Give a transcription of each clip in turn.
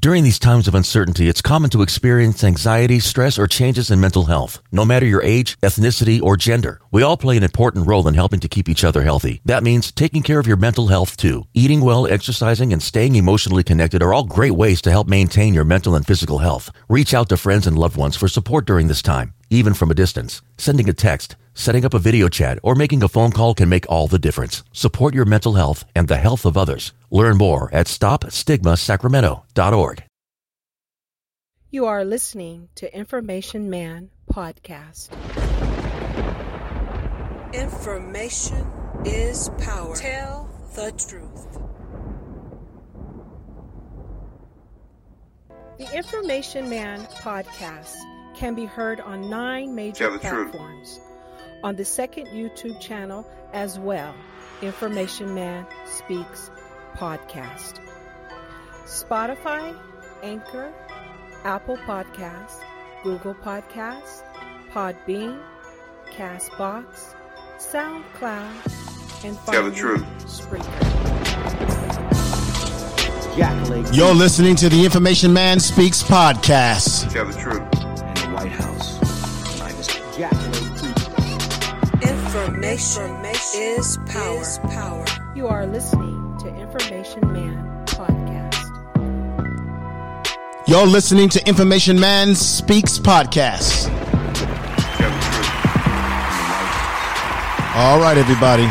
During these times of uncertainty, it's common to experience anxiety, stress, or changes in mental health. No matter your age, ethnicity, or gender, we all play an important role in helping to keep each other healthy. That means taking care of your mental health too. Eating well, exercising, and staying emotionally connected are all great ways to help maintain your mental and physical health. Reach out to friends and loved ones for support during this time, even from a distance. Sending a text, setting up a video chat, or making a phone call can make all the difference. Support your mental health and the health of others. Learn more at stopstigmasacramento.org. You are listening to Information Man Podcast. Information is power. Tell the truth. The Information Man Podcast can be heard on nine major Tell the truth. Platforms. On the second YouTube channel as well, Information Man Speaks Podcast. Spotify, Anchor, Apple Podcasts, Google Podcasts, Podbean, Castbox, SoundCloud, and Tell the truth. Spreaker. You're listening to the Information Man Speaks podcast. Tell the truth. Information, is power. Is power. You are listening to Information Man Podcast. You're listening to Information Man Speaks podcast. Tell the truth. All right, everybody.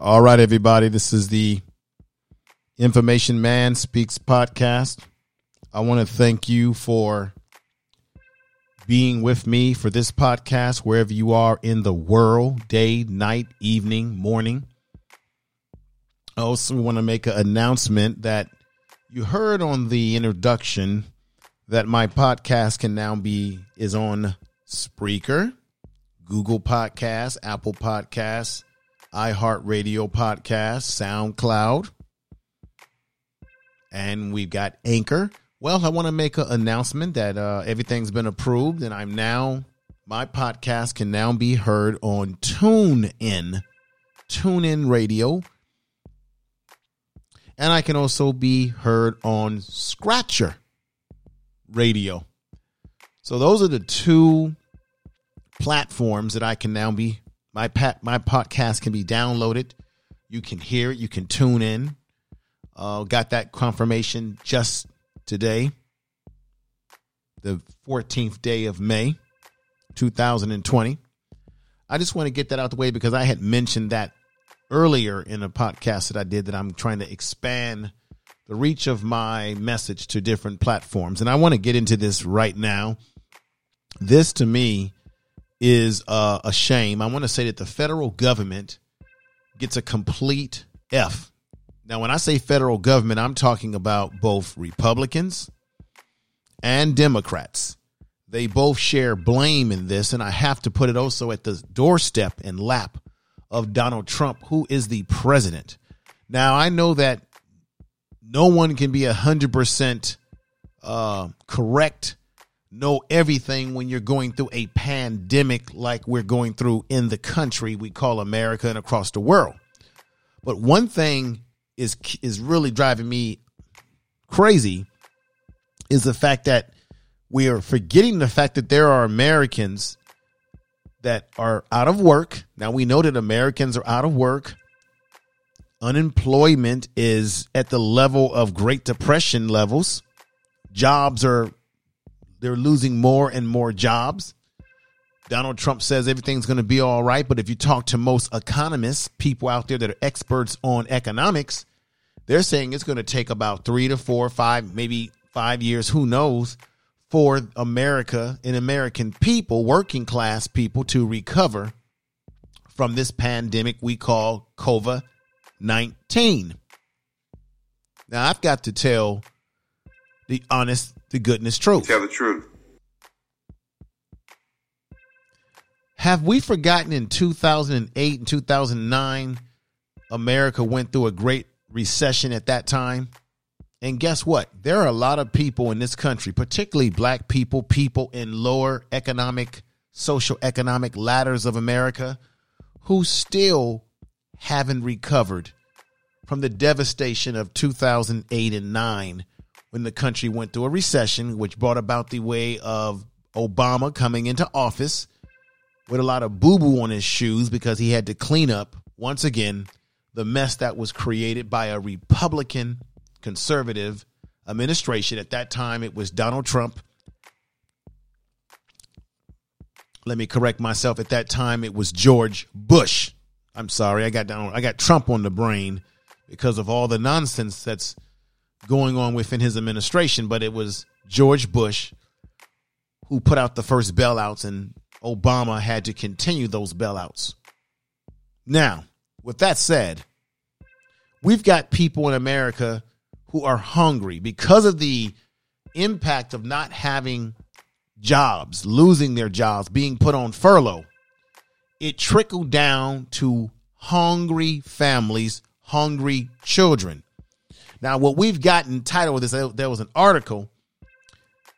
All right, everybody. This is the Information Man Speaks podcast. I want to thank you for being with me for this podcast, wherever you are in the world, day, night, evening, morning. I also want to make an announcement that you heard on the introduction that my podcast can now be is on Spreaker, Google Podcasts, Apple Podcasts, iHeartRadio Podcasts, SoundCloud, and we've got Anchor. Well, I want to make an announcement that uh, everything's been approved, and I'm now my podcast can now be heard on TuneIn, TuneIn Radio, and I can also be heard on Stitcher Radio. So those are the two platforms that I can now be my pat my podcast can be downloaded. You can hear it. You can tune in. Uh, got that confirmation just today, the 14th day of May, 2020. I just want to get that out the way because I had mentioned that earlier in a podcast that I did that I'm trying to expand the reach of my message to different platforms. And I want to get into this right now. This to me is uh, a shame. I want to say that the federal government gets a complete F. Now, when I say federal government, I'm talking about both Republicans and Democrats. They both share blame in this, and I have to put it also at the doorstep and lap of Donald Trump, who is the president. Now, I know that no one can be a hundred percent uh, correct, know everything when you're going through a pandemic like we're going through in the country we call America and across the world. But one thing is is really driving me crazy is the fact that we are forgetting the fact that there are Americans that are out of work. Now we know that Americans are out of work. Unemployment is at the level of Great Depression levels. Jobs are they're losing more and more jobs. Donald Trump says everything's going to be all right, but if you talk to most economists, people out there that are experts on economics, they're saying it's going to take about three to four, five, maybe five years, who knows, for America and American people, working class people, to recover from this pandemic we call COVID 19. Now, I've got to tell the honest, the goodness truth. Tell the truth. Have we forgotten in 2008 and 2009, America went through a great recession at that time? And guess what? There are a lot of people in this country, particularly black people, people in lower economic, social economic ladders of America, who still haven't recovered from the devastation of 2008 and 9 when the country went through a recession, which brought about the way of Obama coming into office with a lot of boo boo on his shoes because he had to clean up, once again, the mess that was created by a Republican conservative administration. At that time, it was Donald Trump. Let me correct myself. At that time, it was George Bush. I'm sorry, I got down. I got Trump on the brain because of all the nonsense that's going on within his administration. But it was George Bush who put out the first bailouts, and Obama had to continue those bailouts. Now, with that said, we've got people in America who are hungry because of the impact of not having jobs, losing their jobs, being put on furlough. It trickled down to hungry families, hungry children. Now, what we've gotten title of this, there was an article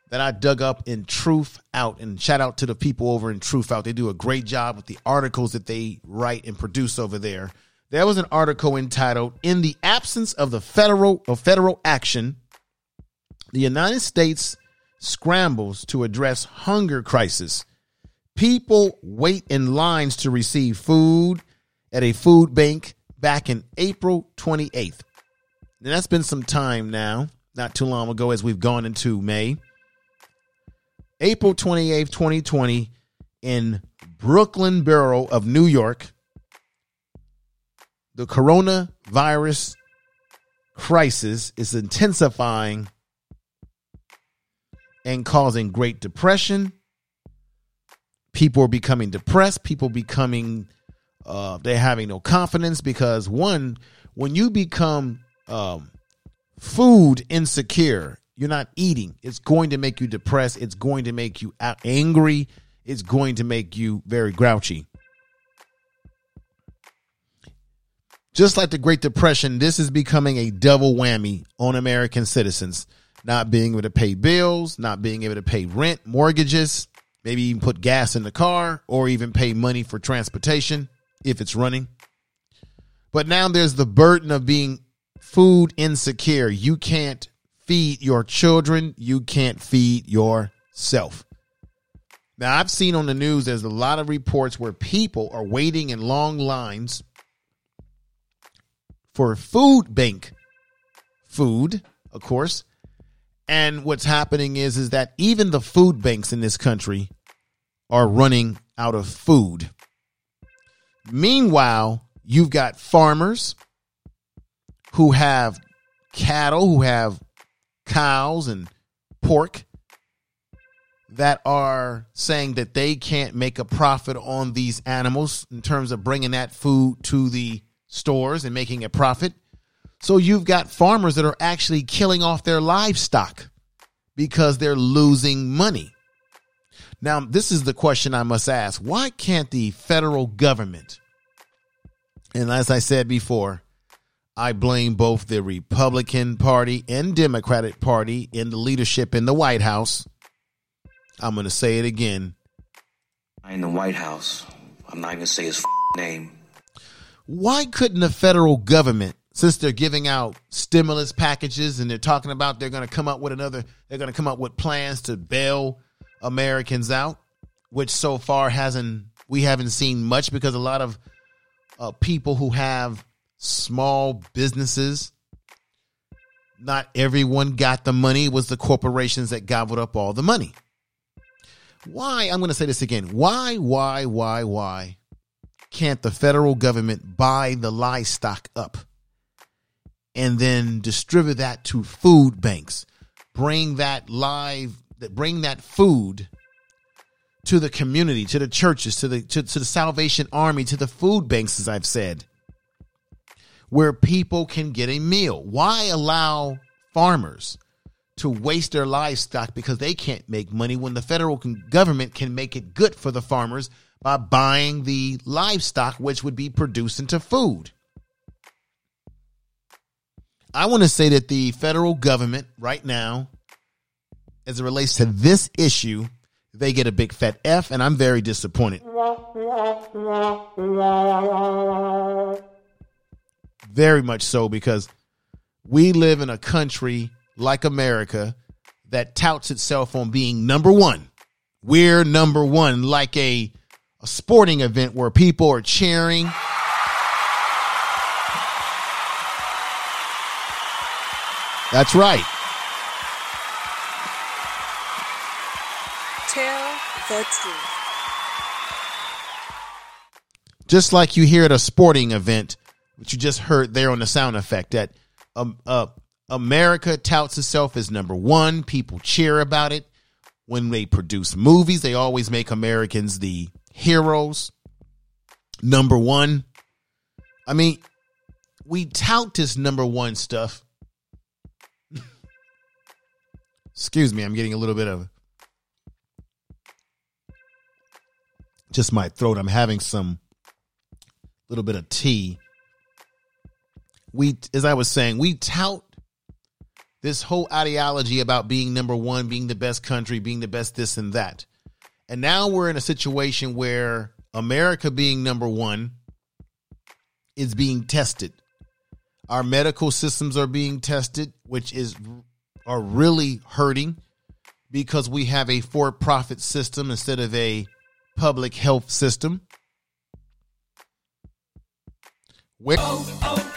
that I dug up in Truth Out, and shout out to the people over in Truthout. They do a great job with the articles that they write and produce over there. There was an article entitled "In the Absence of the Federal of Federal Action, the United States Scrambles to Address Hunger Crisis." People wait in lines to receive food at a food bank back in April 28th. And that's been some time now, not too long ago as we've gone into May. April 28th, 2020, in Brooklyn Borough of New York, the coronavirus crisis is intensifying and causing great depression. People are becoming depressed. People becoming, uh, they're having no confidence because one, when you become um, food insecure, you're not eating. It's going to make you depressed. It's going to make you angry. It's going to make you very grouchy. Just like the Great Depression, this is becoming a double whammy on American citizens. Not being able to pay bills, not being able to pay rent, mortgages, maybe even put gas in the car, or even pay money for transportation if it's running. But now there's the burden of being food insecure. You can't feed your children, you can't feed yourself. Now, I've seen on the news there's a lot of reports where people are waiting in long lines for food bank food, of course. And what's happening is is that even the food banks in this country are running out of food. Meanwhile, you've got farmers who have cattle, who have cows and pork that are saying that they can't make a profit on these animals in terms of bringing that food to the stores and making a profit. So you've got farmers that are actually killing off their livestock because they're losing money. Now, this is the question I must ask. Why can't the federal government, and as I said before, I blame both the Republican Party and Democratic Party in the leadership in the White House. I'm going to say it again. In the White House, I'm not going to say his name. Why couldn't the federal government, since they're giving out stimulus packages and they're talking about they're going to come up with another, they're going to come up with plans to bail Americans out, which so far hasn't, we haven't seen much because a lot of uh, people who have small businesses. Not everyone got the money. It was the corporations that gobbled up all the money. Why? I'm going to say this again. Why, why, why, why can't the federal government buy the livestock up and then distribute that to food banks? Bring that live, bring that food to the community, to the churches, to the to, to the Salvation Army, to the food banks, as I've said where people can get a meal. Why allow farmers to waste their livestock because they can't make money when the federal government can make it good for the farmers by buying the livestock, which would be produced into food? I want to say that the federal government right now, as it relates to this issue, they get a big fat F, and I'm very disappointed. Very much so because we live in a country like America that touts itself on being number one. We're number one, like a, a sporting event where people are cheering. That's right. Tell the truth. just like you hear at a sporting event, which you just heard there on the sound effect, that um, uh, America touts itself as number one. People cheer about it. When they produce movies, they always make Americans the heroes. Number one. I mean, we tout this number one stuff. Excuse me, I'm getting a little bit of just my throat. I'm having some little bit of tea. We, as I was saying, we tout this whole ideology about being number one, being the best country, being the best this and that. And now we're in a situation where America being number one is being tested. Our medical systems are being tested, which is are really hurting because we have a for-profit system instead of a public health system. Where oh, oh.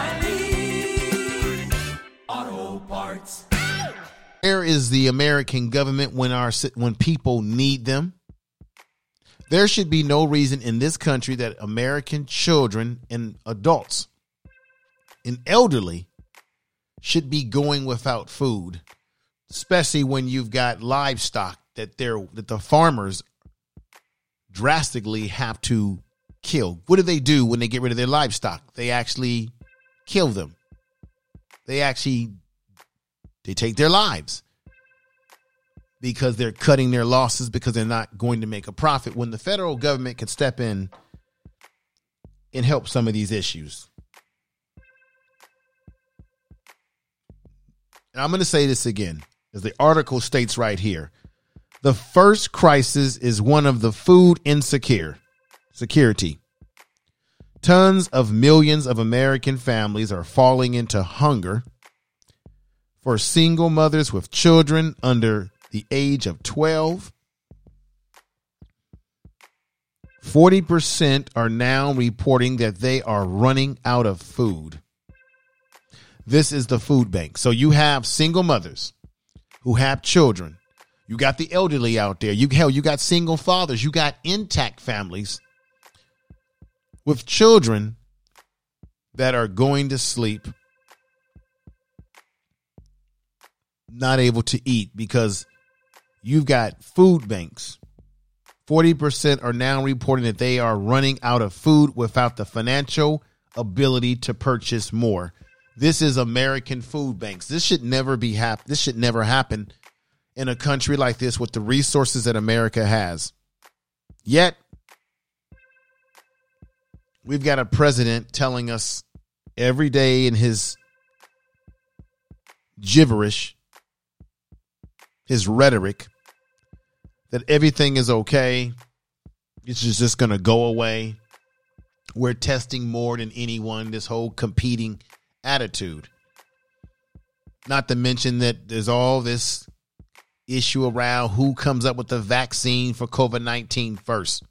where is the American government when our when people need them? There should be no reason in this country that American children and adults and elderly should be going without food, especially when you've got livestock that they're that the farmers drastically have to kill. What do they do when they get rid of their livestock? They actually kill them. They actually they take their lives because they're cutting their losses because they're not going to make a profit when the federal government can step in and help some of these issues. And I'm going to say this again, as the article states right here. The first crisis is one of the food insecure security. Tons of millions of American families are falling into hunger for single mothers with children under the age of 12. 40% are now reporting that they are running out of food. This is the food bank. So you have single mothers who have children. You got the elderly out there. You hell, you got single fathers. You got intact families with children that are going to sleep not able to eat because you've got food banks. 40% are now reporting that they are running out of food without the financial ability to purchase more. This is American food banks. This should never be hap- this should never happen in a country like this with the resources that America has. Yet we've got a president telling us every day in his gibberish his rhetoric that everything is okay. It's just, just going to go away. We're testing more than anyone, this whole competing attitude. Not to mention that there's all this issue around who comes up with the vaccine for COVID 19 first.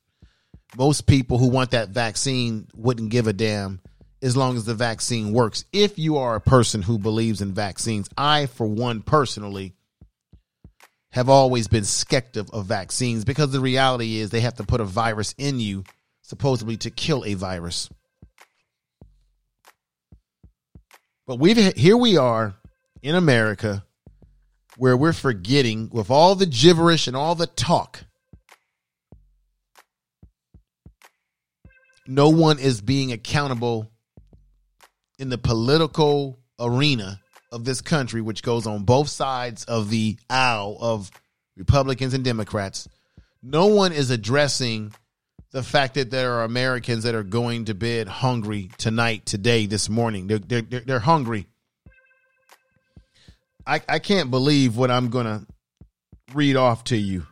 Most people who want that vaccine wouldn't give a damn as long as the vaccine works. If you are a person who believes in vaccines, I, for one, personally, have always been skeptic of vaccines because the reality is they have to put a virus in you, supposedly to kill a virus. But we've here we are in America where we're forgetting with all the gibberish and all the talk no one is being accountable in the political arena of this country, which goes on both sides of the aisle of Republicans and Democrats. No one is addressing the fact that there are Americans that are going to bed hungry tonight, today, this morning. They're they're they're, hungry. I I can't believe what I'm gonna read off to you.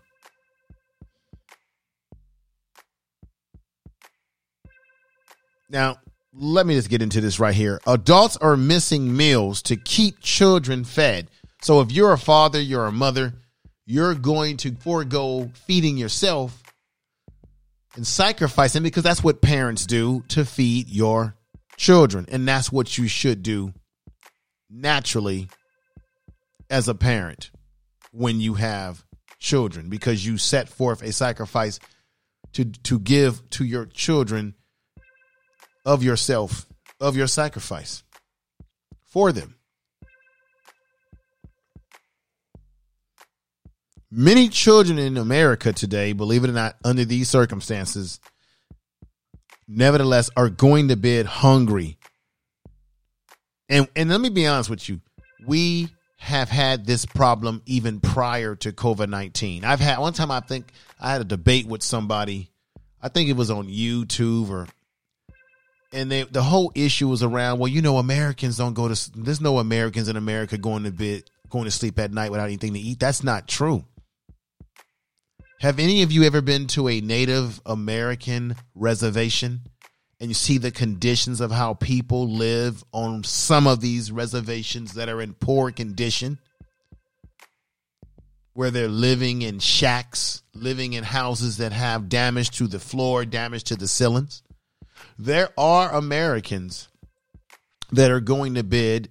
Now, let me just get into this right here. Adults are missing meals to keep children fed. So if you're a father, you're a mother, you're going to forego feeding yourself and sacrificing because that's what parents do to feed your children. And that's what you should do naturally as a parent when you have children because you set forth a sacrifice to to give to your children of yourself, of your sacrifice for them. Many children in America today, believe it or not, under these circumstances, nevertheless are going to bed hungry. And and let me be honest with you, we have had this problem even prior to COVID nineteen. I've had one time I think I had a debate with somebody. I think it was on YouTube or and they, the whole issue was around well you know americans don't go to there's no americans in america going to bed going to sleep at night without anything to eat. That's not true. Have any of you ever been to a native american reservation and you see the conditions of how people live on some of these reservations that are in poor condition? Where they're living in shacks living in houses that have damage to the floor damage to the ceilings there are Americans that are going to bed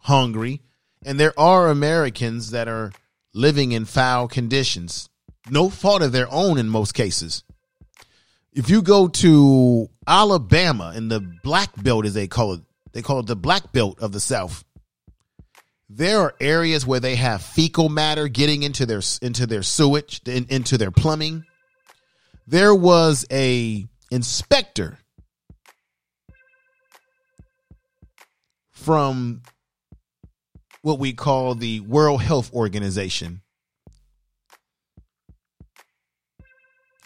hungry, and there are Americans that are living in foul conditions. No fault of their own in most cases. If you go to Alabama in the black belt, as they call it, they call it the black belt of the South. There are areas where they have fecal matter getting into their into their sewage, into their plumbing. There was a inspector from what we call the World Health Organization.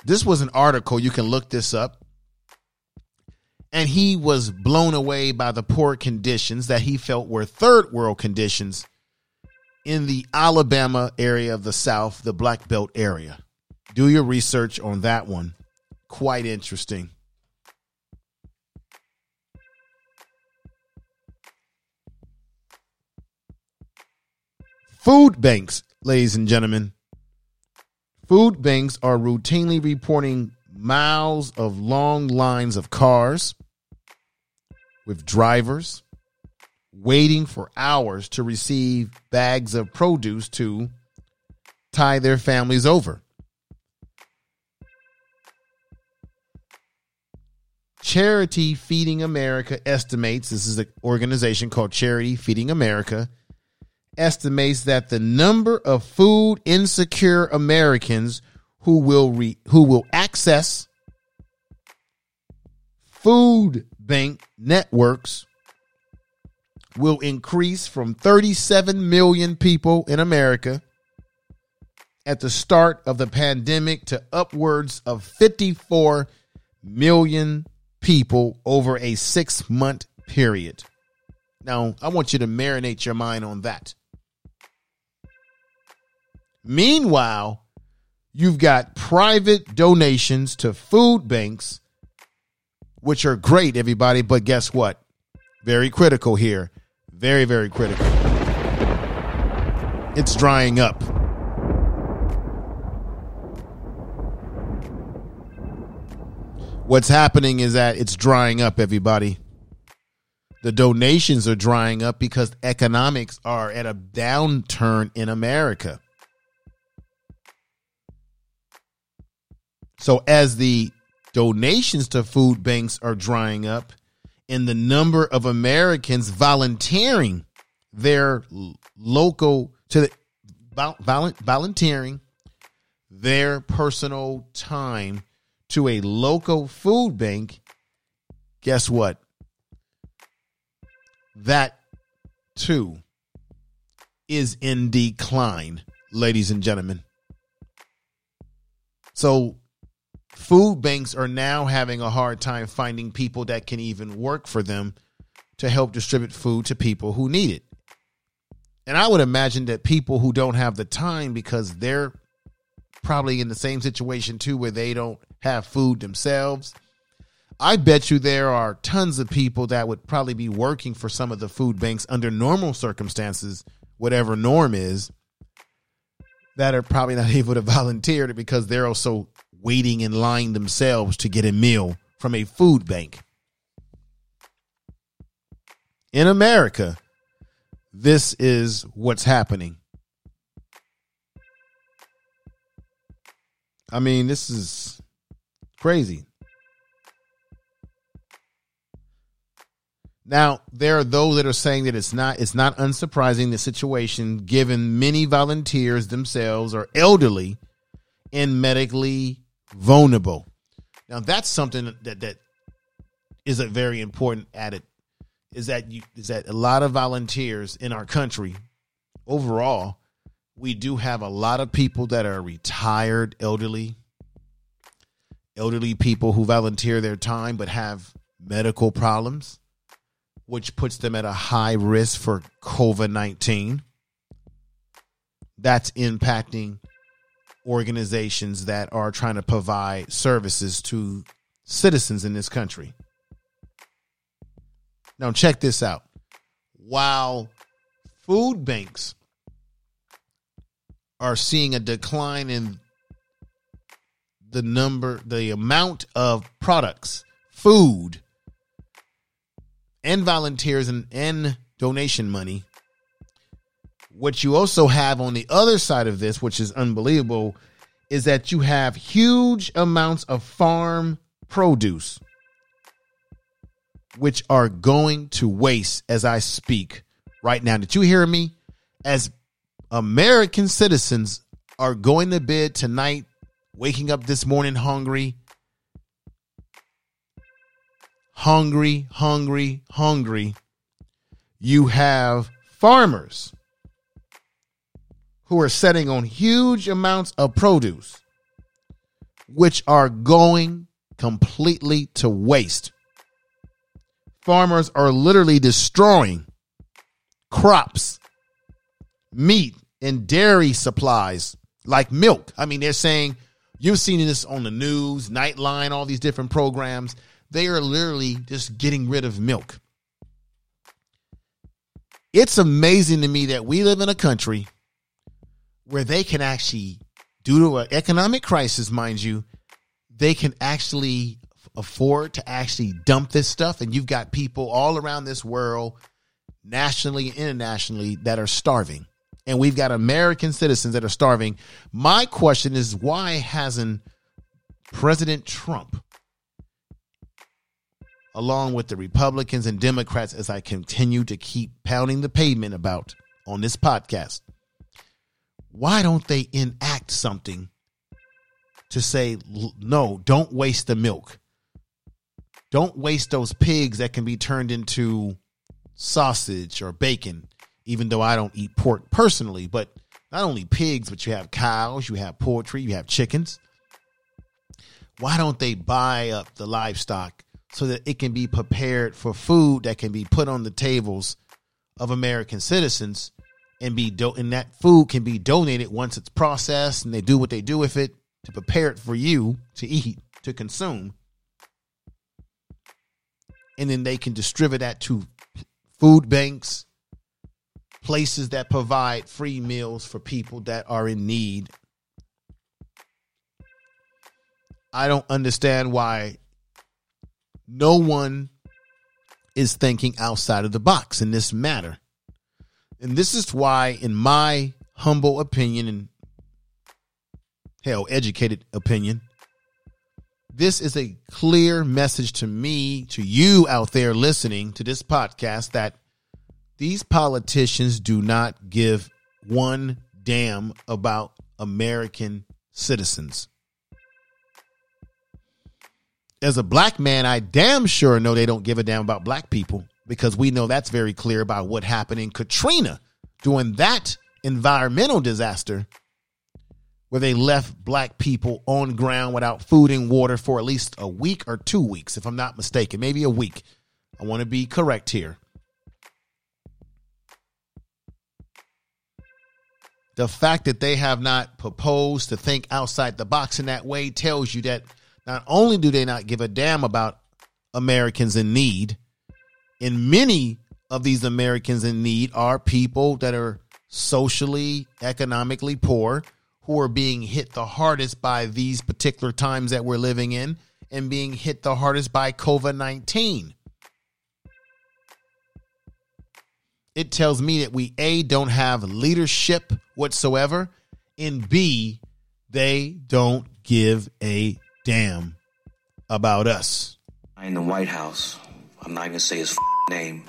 This was an article, you can look this up. And he was blown away by the poor conditions that he felt were third world conditions in the Alabama area of the South, the Black Belt area. Do your research on that one. Quite interesting. Food banks, ladies and gentlemen. Food banks are routinely reporting miles of long lines of cars with drivers waiting for hours to receive bags of produce to tie their families over. Charity Feeding America estimates this is an organization called Charity Feeding America estimates that the number of food insecure Americans who will re, who will access food bank networks will increase from 37 million people in America at the start of the pandemic to upwards of 54 million people over a 6 month period. Now, I want you to marinate your mind on that. Meanwhile, you've got private donations to food banks, which are great, everybody. But guess what? Very critical here. Very, very critical. It's drying up. What's happening is that it's drying up, everybody. The donations are drying up because economics are at a downturn in America. So as the donations to food banks are drying up and the number of Americans volunteering their local to the volunteering their personal time to a local food bank guess what? That too is in decline, ladies and gentlemen. So, food banks are now having a hard time finding people that can even work for them to help distribute food to people who need it. And I would imagine that people who don't have the time because they're probably in the same situation too, where they don't have food themselves. I bet you there are tons of people that would probably be working for some of the food banks under normal circumstances, whatever norm is, that are probably not able to volunteer because they're also waiting in line themselves to get a meal from a food bank. In America, this is what's happening. I mean, this is crazy. Now, there are those that are saying that it's not it's not unsurprising the situation given many volunteers themselves are elderly and medically vulnerable. Now, that's something that that is a very important added is that you is that a lot of volunteers in our country overall we do have a lot of people that are retired elderly elderly people who volunteer their time but have medical problems which puts them at a high risk for covid-19 that's impacting organizations that are trying to provide services to citizens in this country now, check this out. While food banks are seeing a decline in the number, the amount of products, food, and volunteers and, and donation money. What you also have on the other side of this, which is unbelievable, is that you have huge amounts of farm produce which are going to waste as I speak right now. Did you hear me? As American citizens are going to bed tonight, waking up this morning hungry, hungry, hungry, hungry, you have farmers who are setting on huge amounts of produce, which are going completely to waste farmers are literally destroying crops, meat, and dairy supplies like milk. I mean, they're saying you've seen this on the news, Nightline, all these different programs. They are literally just getting rid of milk. It's amazing to me that we live in a country where they can actually, due to an economic crisis, mind you, they can actually afford to actually dump this stuff. And you've got people all around this world, nationally and internationally, that are starving. And we've got American citizens that are starving. My question is why hasn't President Trump, along with the Republicans and Democrats, as I continue to keep pounding the pavement about on this podcast, why don't they enact something to say, no, don't waste the milk? Don't waste those pigs that can be turned into sausage or bacon, even though I don't eat pork personally. But not only pigs, but you have cows, you have poultry, you have chickens. Why don't they buy up the livestock so that it can be prepared for food that can be put on the tables of American citizens and be do- and that food can be donated once it's processed and they do what they do with it to prepare it for you to eat, to consume and then they can distribute that to food banks, places that provide free meals for people that are in need. I don't understand why no one is thinking outside of the box in this matter. And this is why, in my humble opinion and hell, educated opinion, this is a clear message to me, to you out there listening to this podcast, that these politicians do not give one damn about American citizens. as a black man, I damn sure know they don't give a damn about black people because we know that's very clear about what happened in Katrina during that environmental disaster where they left black people on ground without food and water for at least a week or two weeks, if I'm not mistaken, maybe a week. I want to be correct here. The fact that they have not proposed to think outside the box in that way tells you that not only do they not give a damn about Americans in need, and many of these Americans in need are people that are socially, economically poor, who are being hit the hardest by these particular times that we're living in and being hit the hardest by COVID 19. It tells me that we A, don't have leadership whatsoever, and B, they don't give a damn about us. In the White House, I'm not gonna say his name.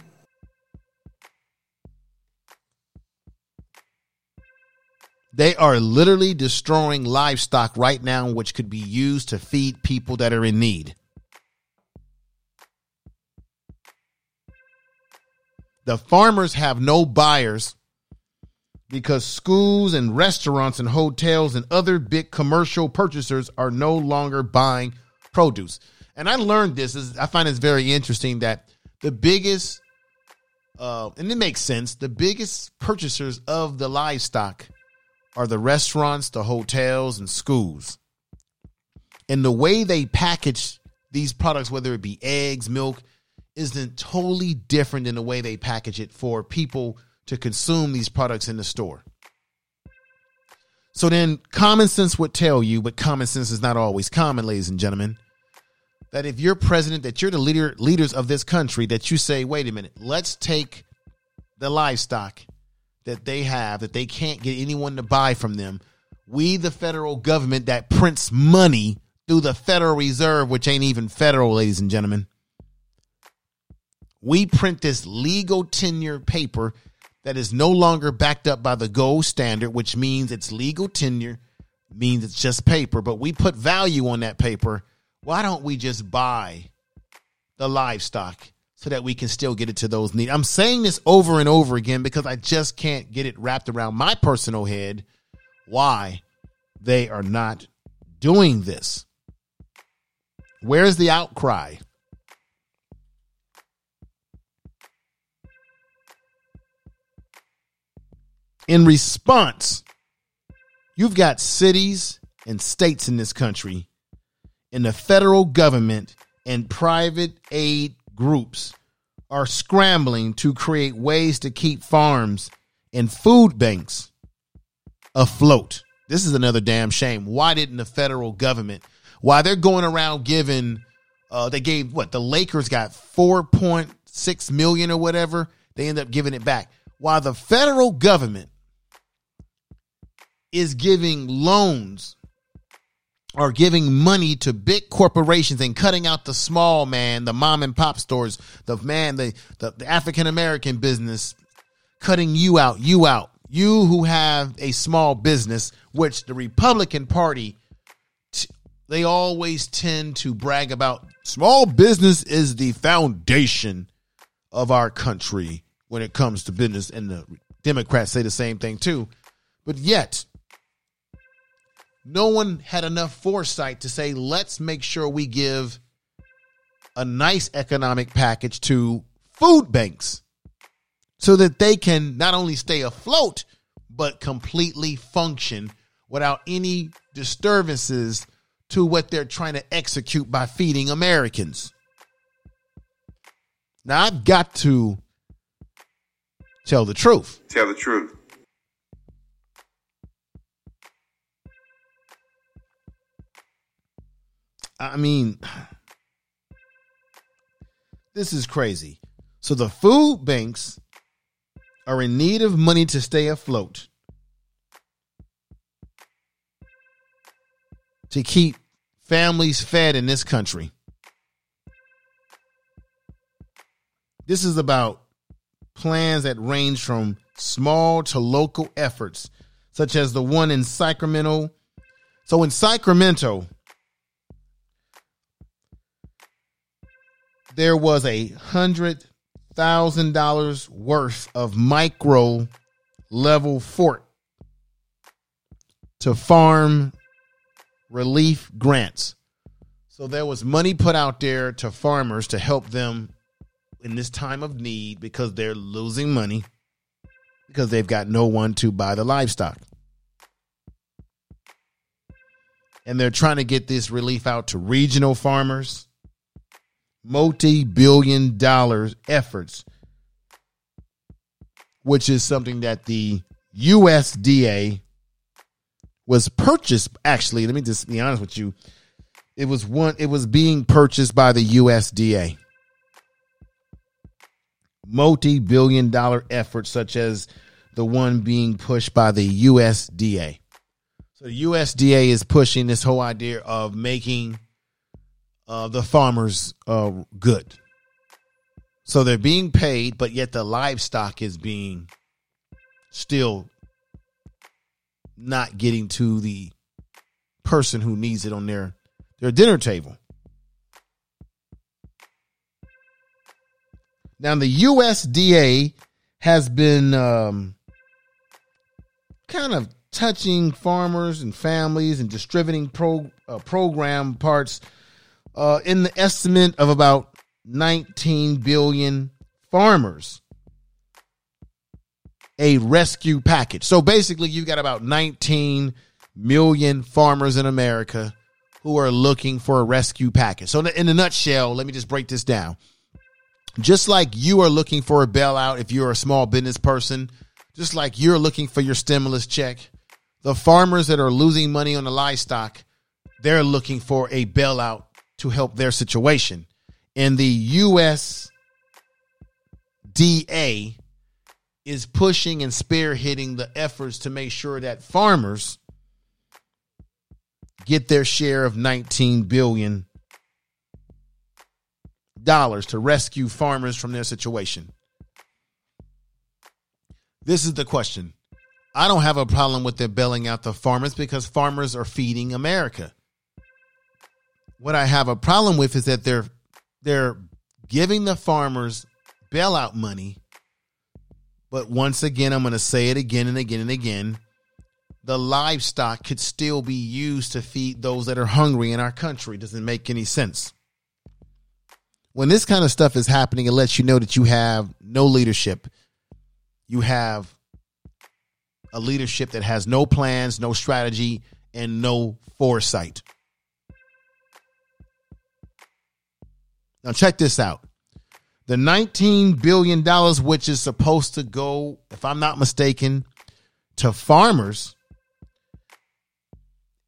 They are literally destroying livestock right now, which could be used to feed people that are in need. The farmers have no buyers because schools and restaurants and hotels and other big commercial purchasers are no longer buying produce. And I learned this is I find it's very interesting that the biggest uh, and it makes sense, the biggest purchasers of the livestock are the restaurants, the hotels, and schools. And the way they package these products, whether it be eggs, milk, isn't totally different than the way they package it for people to consume these products in the store. So then common sense would tell you, but common sense is not always common, ladies and gentlemen, that if you're president, that you're the leader leaders of this country, that you say, wait a minute, let's take the livestock that they have that they can't get anyone to buy from them. We, the federal government that prints money through the Federal Reserve, which ain't even federal, ladies and gentlemen. We print this legal tenure paper that is no longer backed up by the gold standard, which means it's legal tenure, means it's just paper, but we put value on that paper. Why don't we just buy the livestock so that we can still get it to those needs? I'm saying this over and over again because I just can't get it wrapped around my personal head why they are not doing this. Where's the outcry? in response, you've got cities and states in this country, and the federal government and private aid groups are scrambling to create ways to keep farms and food banks afloat. This is another damn shame. Why didn't the federal government, why they're going around giving, uh, they gave what the Lakers got 4.6 million or whatever, they end up giving it back. While the federal government is giving loans or giving money to big corporations and cutting out the small man, the mom and pop stores, the man, the, the, the African American business, cutting you out, you out, you who have a small business, which the Republican Party, they always tend to brag about. Small business is the foundation of our country when it comes to business, and the Democrats say the same thing too. But yet, no one had enough foresight to say, let's make sure we give a nice economic package to food banks so that they can not only stay afloat, but completely function without any disturbances to what they're trying to execute by feeding Americans. Now, I've got to tell the truth. Tell the truth. I mean, this is crazy. So the food banks are in need of money to stay afloat, to keep families fed in this country. This is about plans that range from small to local efforts, such as the one in Sacramento. So in Sacramento, there was a hundred thousand dollars worth of micro level fork to farm relief grants. So there was money put out there to farmers to help them in this time of need because they're losing money because they've got no one to buy the livestock. And they're trying to get this relief out to regional farmers, multi billion dollars efforts, which is something that the USDA was purchased. Actually, let me just be honest with you. It was one, it was being purchased by the USDA multi billion dollar efforts, such as the one being pushed by the USDA. So, the USDA is pushing this whole idea of making uh, the farmers uh, good. So, they're being paid, but yet the livestock is being still not getting to the person who needs it on their, their dinner table. Now, the USDA has been um, kind of touching farmers and families and distributing pro, uh, program parts uh, in the estimate of about 19 billion farmers. A rescue package. So basically, you've got about 19 million farmers in America who are looking for a rescue package. So, in a nutshell, let me just break this down just like you are looking for a bailout if you're a small business person, just like you're looking for your stimulus check, the farmers that are losing money on the livestock, they're looking for a bailout to help their situation. And the USDA is pushing and spearheading the efforts to make sure that farmers get their share of 19 billion dollars to rescue farmers from their situation. This is the question. I don't have a problem with them bailing out the farmers because farmers are feeding America. What I have a problem with is that they're they're giving the farmers bailout money. But once again, I'm going to say it again and again and again. The livestock could still be used to feed those that are hungry in our country. Doesn't make any sense when this kind of stuff is happening, it lets you know that you have no leadership. You have a leadership that has no plans, no strategy, and no foresight. Now, check this out. The $19 billion, which is supposed to go, if I'm not mistaken, to farmers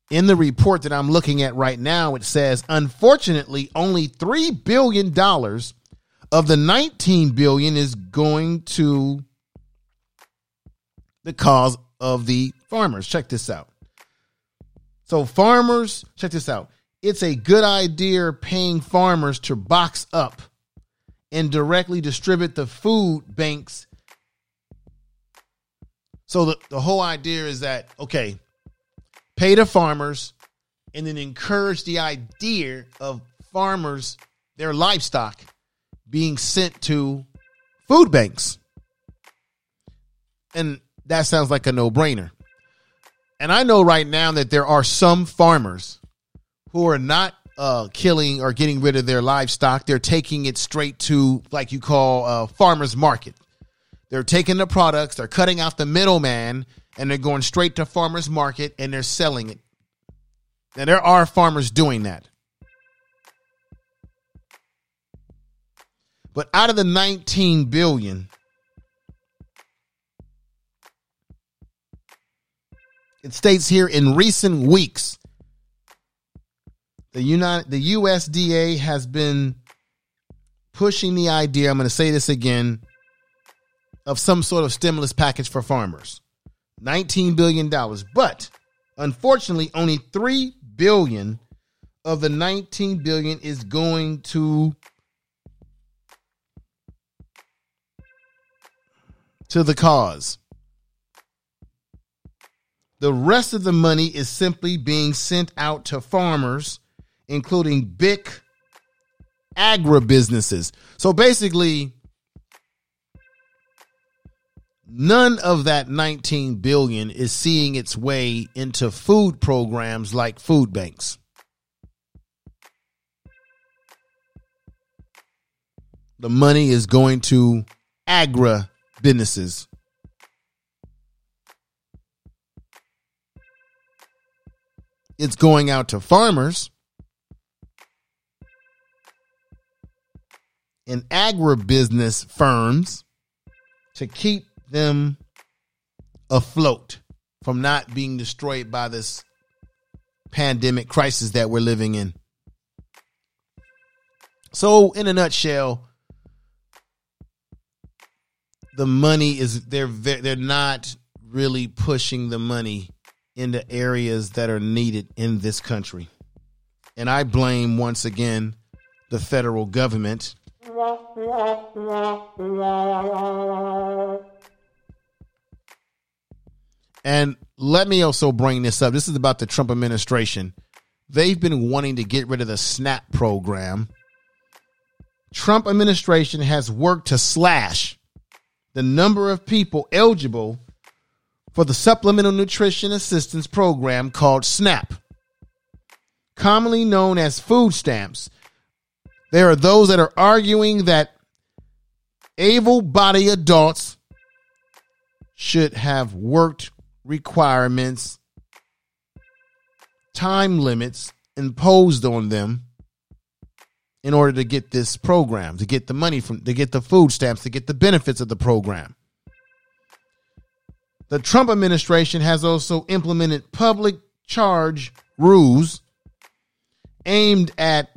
in the report that I'm looking at right now, it says, unfortunately, only $3 billion of the 19 billion is going to the cause of the farmers. Check this out. So, farmers, check this out. It's a good idea paying farmers to box up and directly distribute the food banks. So, the, the whole idea is that, okay, pay the farmers, and then encourage the idea of farmers, their livestock, being sent to food banks. And that sounds like a no brainer. And I know right now that there are some farmers who are not uh, killing or getting rid of their livestock. They're taking it straight to, like you call, a farmer's market. They're taking the products, they're cutting out the middleman, and they're going straight to farmers market and they're selling it. Now there are farmers doing that. But out of the 19 billion it states here in recent weeks the United the USDA has been pushing the idea, I'm going to say this again, of some sort of stimulus package for farmers. $19 billion. But unfortunately, only 3 billion of the 19 billion is going to to the cause. The rest of the money is simply being sent out to farmers, including big agribusinesses. So basically, none of that 19 billion is seeing its way into food programs like food banks. The money is going to agri businesses. It's going out to farmers and agribusiness firms to keep them afloat from not being destroyed by this pandemic crisis that we're living in. So, in a nutshell, the money is they're they're not really pushing the money into areas that are needed in this country. And I blame once again the federal government And let me also bring this up. This is about the Trump administration. They've been wanting to get rid of the SNAP program. Trump administration has worked to slash the number of people eligible for the Supplemental Nutrition Assistance Program called SNAP, commonly known as food stamps. There are those that are arguing that able bodied adults should have worked requirements, time limits imposed on them in order to get this program, to get the money from, to get the food stamps, to get the benefits of the program. The Trump administration has also implemented public charge rules aimed at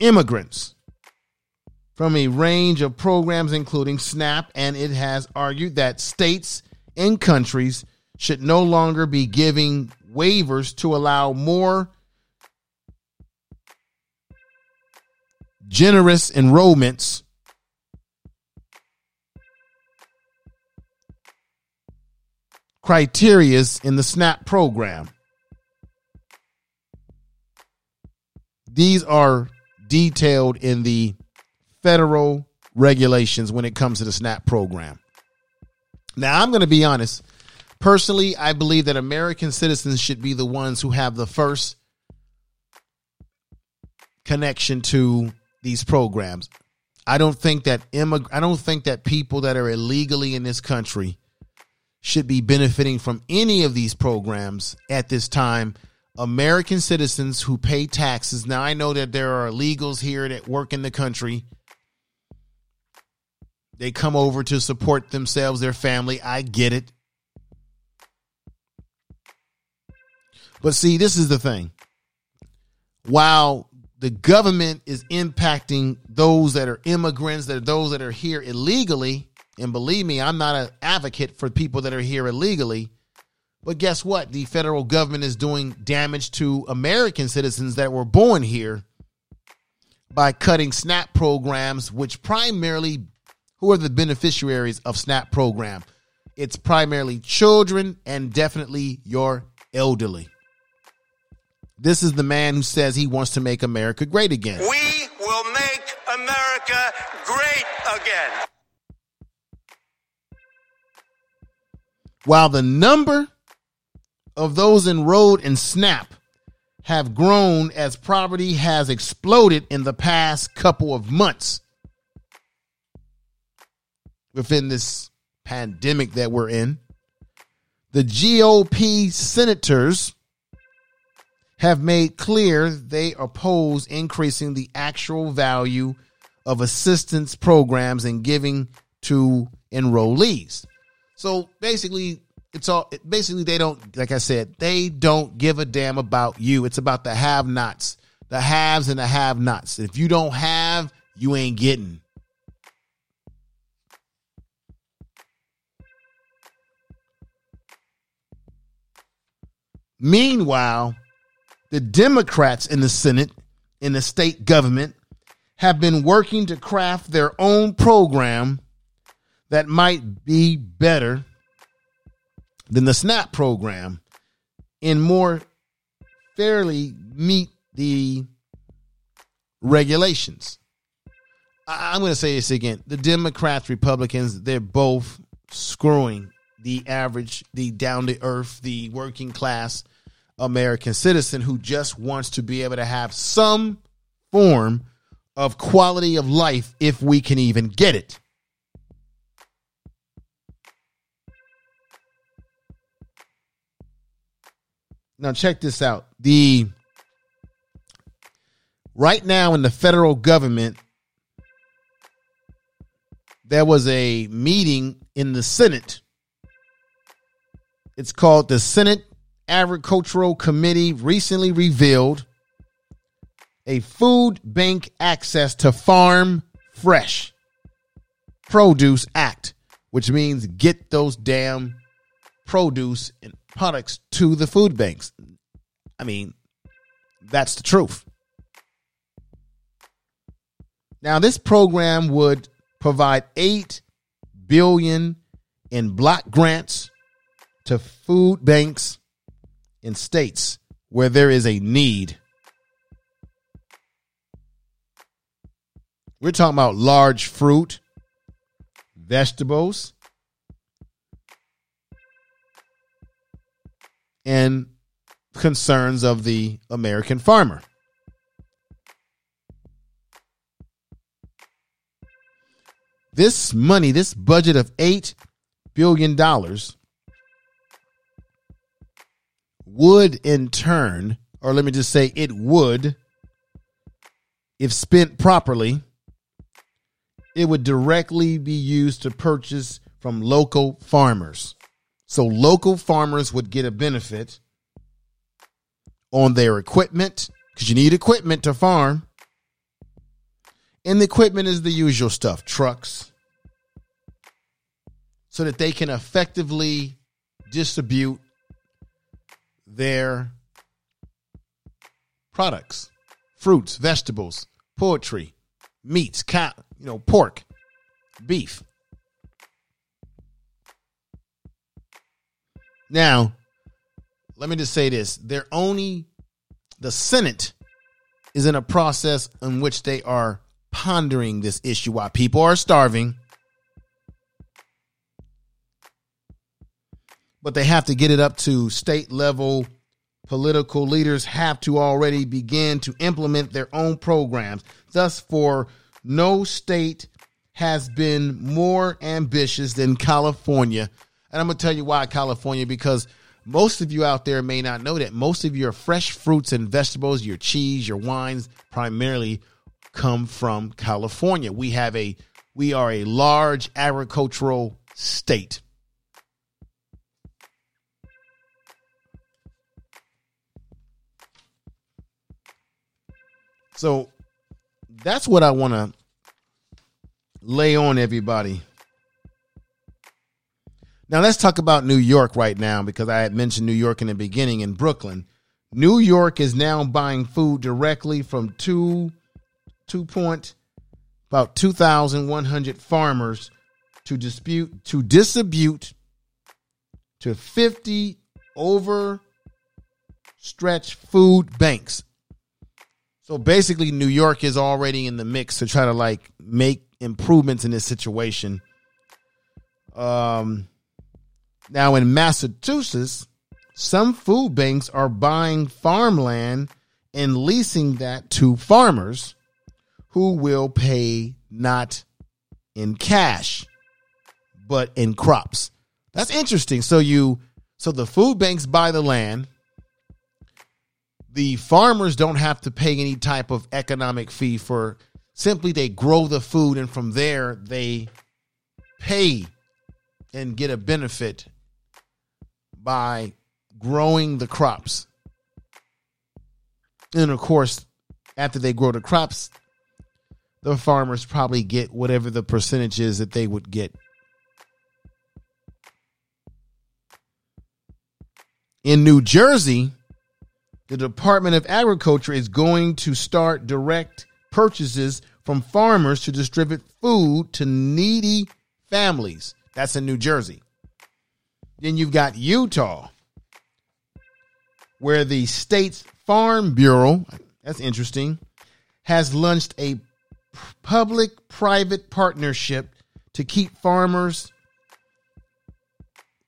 immigrants from a range of programs, including SNAP, and it has argued that states and countries should no longer be giving waivers to allow more generous enrollments criterias in the SNAP program. These are detailed in the federal regulations when it comes to the SNAP program. Now, I'm going to be honest. Personally, I believe that American citizens should be the ones who have the first connection to these programs. I don't think that immig- I don't think that people that are illegally in this country should be benefiting from any of these programs at this time. American citizens who pay taxes. Now I know that there are illegals here that work in the country they come over to support themselves, their family. I get it. But see, this is the thing. While the government is impacting those that are immigrants, that are those that are here illegally, and believe me, I'm not an advocate for people that are here illegally. But guess what? The federal government is doing damage to American citizens that were born here by cutting SNAP programs, which primarily who are the beneficiaries of SNAP program? It's primarily children and definitely your elderly. This is the man who says he wants to make America great again. We will make America great again. While the number of those enrolled in SNAP have grown as poverty has exploded in the past couple of months within this pandemic that we're in. The GOP senators have made clear they oppose increasing the actual value of assistance programs and giving to enrollees. So basically, it's all basically they don't like I said, they don't give a damn about you. It's about the have-nots, the haves and the have-nots. If you don't have, you ain't getting. Meanwhile, the Democrats in the Senate, in the state government, have been working to craft their own program that might be better than the SNAP program and more fairly meet the regulations. I- I'm going to say this again. The Democrats, Republicans, they're both screwing the average, the down to earth, the working class American citizen who just wants to be able to have some form of quality of life if we can even get it. Now check this out. The right now in the federal government there was a meeting in the Senate. It's called the Senate Agricultural Committee recently revealed a food bank access to farm fresh produce act, which means get those damn produce and products to the food banks. I mean, that's the truth. Now, this program would provide 8 billion in block grants to food banks in states where there is a need. We're talking about large fruit, vegetables, and concerns of the American farmer. This money, this budget of $8 billion, would in turn, or let me just say, it would, if spent properly, it would directly be used to purchase from local farmers. So local farmers would get a benefit on their equipment because you need equipment to farm. And the equipment is the usual stuff trucks, so that they can effectively distribute their products fruits, vegetables, poultry, meats, cow, you know, pork, beef. Now, let me just say this. They're only, the Senate is in a process in which they are pondering this issue while people are starving. But they have to get it up to state level. Political leaders have to already begin to implement their own programs. Thus, for no state has been more ambitious than California. And I'm going to tell you why California, because most of you out there may not know that most of your fresh fruits and vegetables, your cheese, your wines, primarily come from California. We have a we are a large agricultural state. So that's what I want to lay on everybody. Now let's talk about New York right now because I had mentioned New York in the beginning in Brooklyn. New York is now buying food directly from two two point about 2,100 farmers to dispute to distribute to 50 over stretch food banks. So basically, New York is already in the mix to try to like make improvements in this situation. Um, now in Massachusetts, some food banks are buying farmland and leasing that to farmers who will pay not in cash, but in crops. That's interesting. So you so the food banks buy the land. The farmers don't have to pay any type of economic fee for simply they grow the food and from there they pay and get a benefit by growing the crops. And of course, after they grow the crops, the farmers probably get whatever the percentage is that they would get. In New Jersey, the Department of Agriculture is going to start direct purchases from farmers to distribute food to needy families. That's in New Jersey. Then you've got Utah, where the state's Farm Bureau, that's interesting, has launched a public private partnership to keep farmers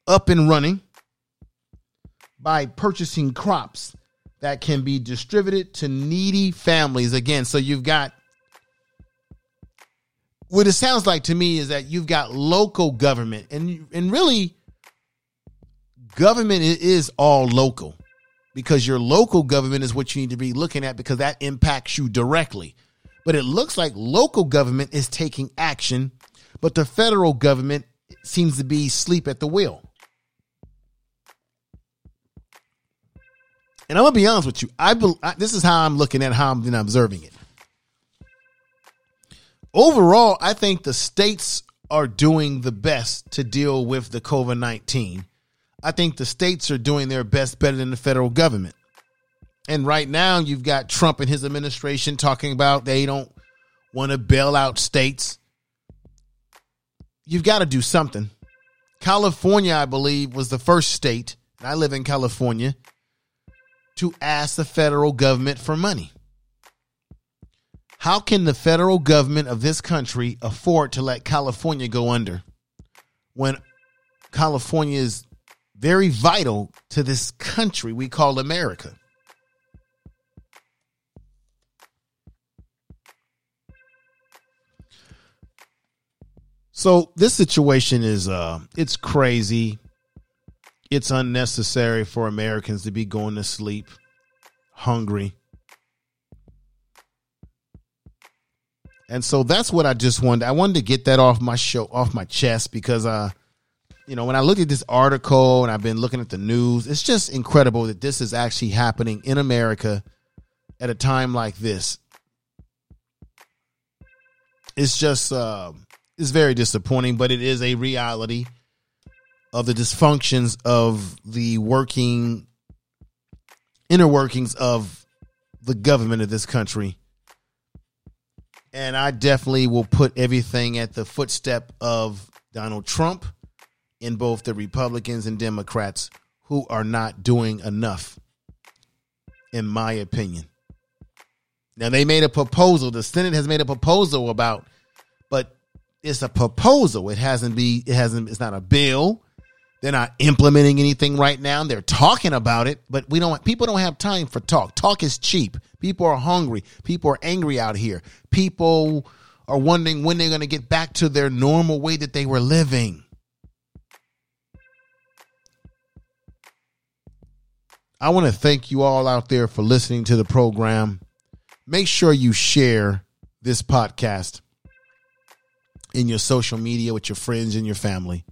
up and running by purchasing crops that can be distributed to needy families. Again, so you've got what it sounds like to me is that you've got local government, and and really, government is all local because your local government is what you need to be looking at because that impacts you directly. But it looks like local government is taking action, but the federal government seems to be sleep at the wheel. And I'm gonna be honest with you. I, be, I this is how I'm looking at how I'm observing it. Overall, I think the states are doing the best to deal with the COVID 19. I think the states are doing their best better than the federal government. And right now, you've got Trump and his administration talking about they don't want to bail out states. You've got to do something. California, I believe, was the first state, and I live in California, to ask the federal government for money. How can the federal government of this country afford to let California go under when California is very vital to this country we call America? So this situation is uh it's crazy. It's unnecessary for Americans to be going to sleep hungry. And so that's what I just wanted. I wanted to get that off my show, off my chest, because uh, you know, when I look at this article and I've been looking at the news, it's just incredible that this is actually happening in America at a time like this. It's just uh, it's very disappointing, but it is a reality of the dysfunctions of the working inner workings of the government of this country. And I definitely will put everything at the footstep of Donald Trump in both the Republicans and Democrats who are not doing enough, in my opinion. Now, they made a proposal. The Senate has made a proposal about, but it's a proposal. It hasn't be, it hasn't, it's not a bill. They're not implementing anything right now. They're talking about it, but we don't people don't have time for talk. Talk is cheap. People are hungry. People are angry out here. People are wondering when they're going to get back to their normal way that they were living. I want to thank you all out there for listening to the program. Make sure you share this podcast in your social media with your friends and your family.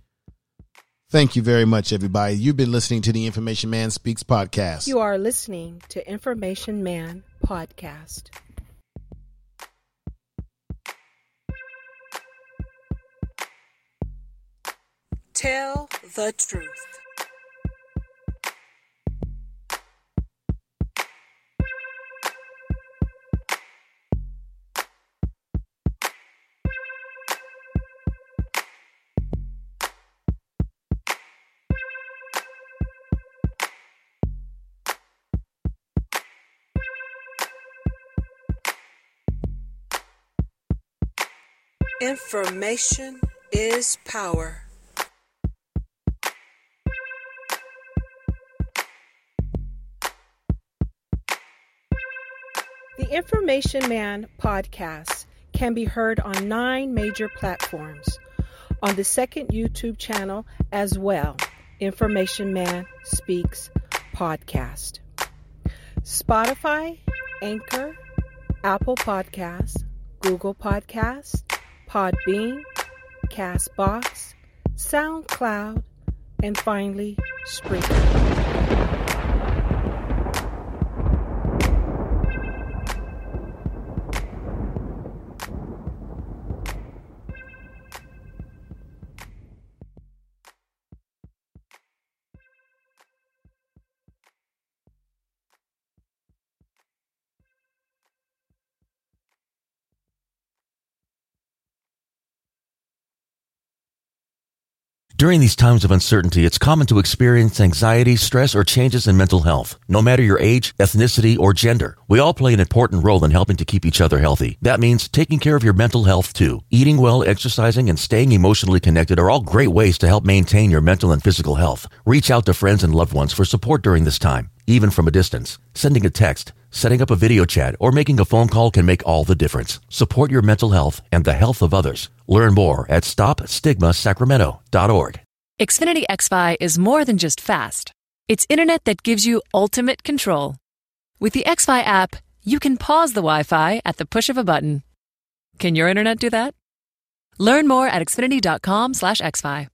Thank you very much, everybody. You've been listening to the Information Man Speaks podcast. You are listening to Information Man podcast. Tell the truth. Information is power. The Information Man podcast can be heard on nine major platforms on the second YouTube channel as well. Information Man Speaks podcast. Spotify, Anchor, Apple Podcasts, Google Podcasts, Podbean, Castbox, SoundCloud, and finally Spreaker. During these times of uncertainty, it's common to experience anxiety, stress, or changes in mental health. No matter your age, ethnicity, or gender, we all play an important role in helping to keep each other healthy. That means taking care of your mental health too. Eating well, exercising, and staying emotionally connected are all great ways to help maintain your mental and physical health. Reach out to friends and loved ones for support during this time, even from a distance. Sending a text, setting up a video chat, or making a phone call can make all the difference. Support your mental health and the health of others. Learn more at stopstigmasacramento.org. Xfinity XFi is more than just fast. It's internet that gives you ultimate control. With the XFi app, you can pause the Wi Fi at the push of a button. Can your internet do that? Learn more at xfinity.com/xfi.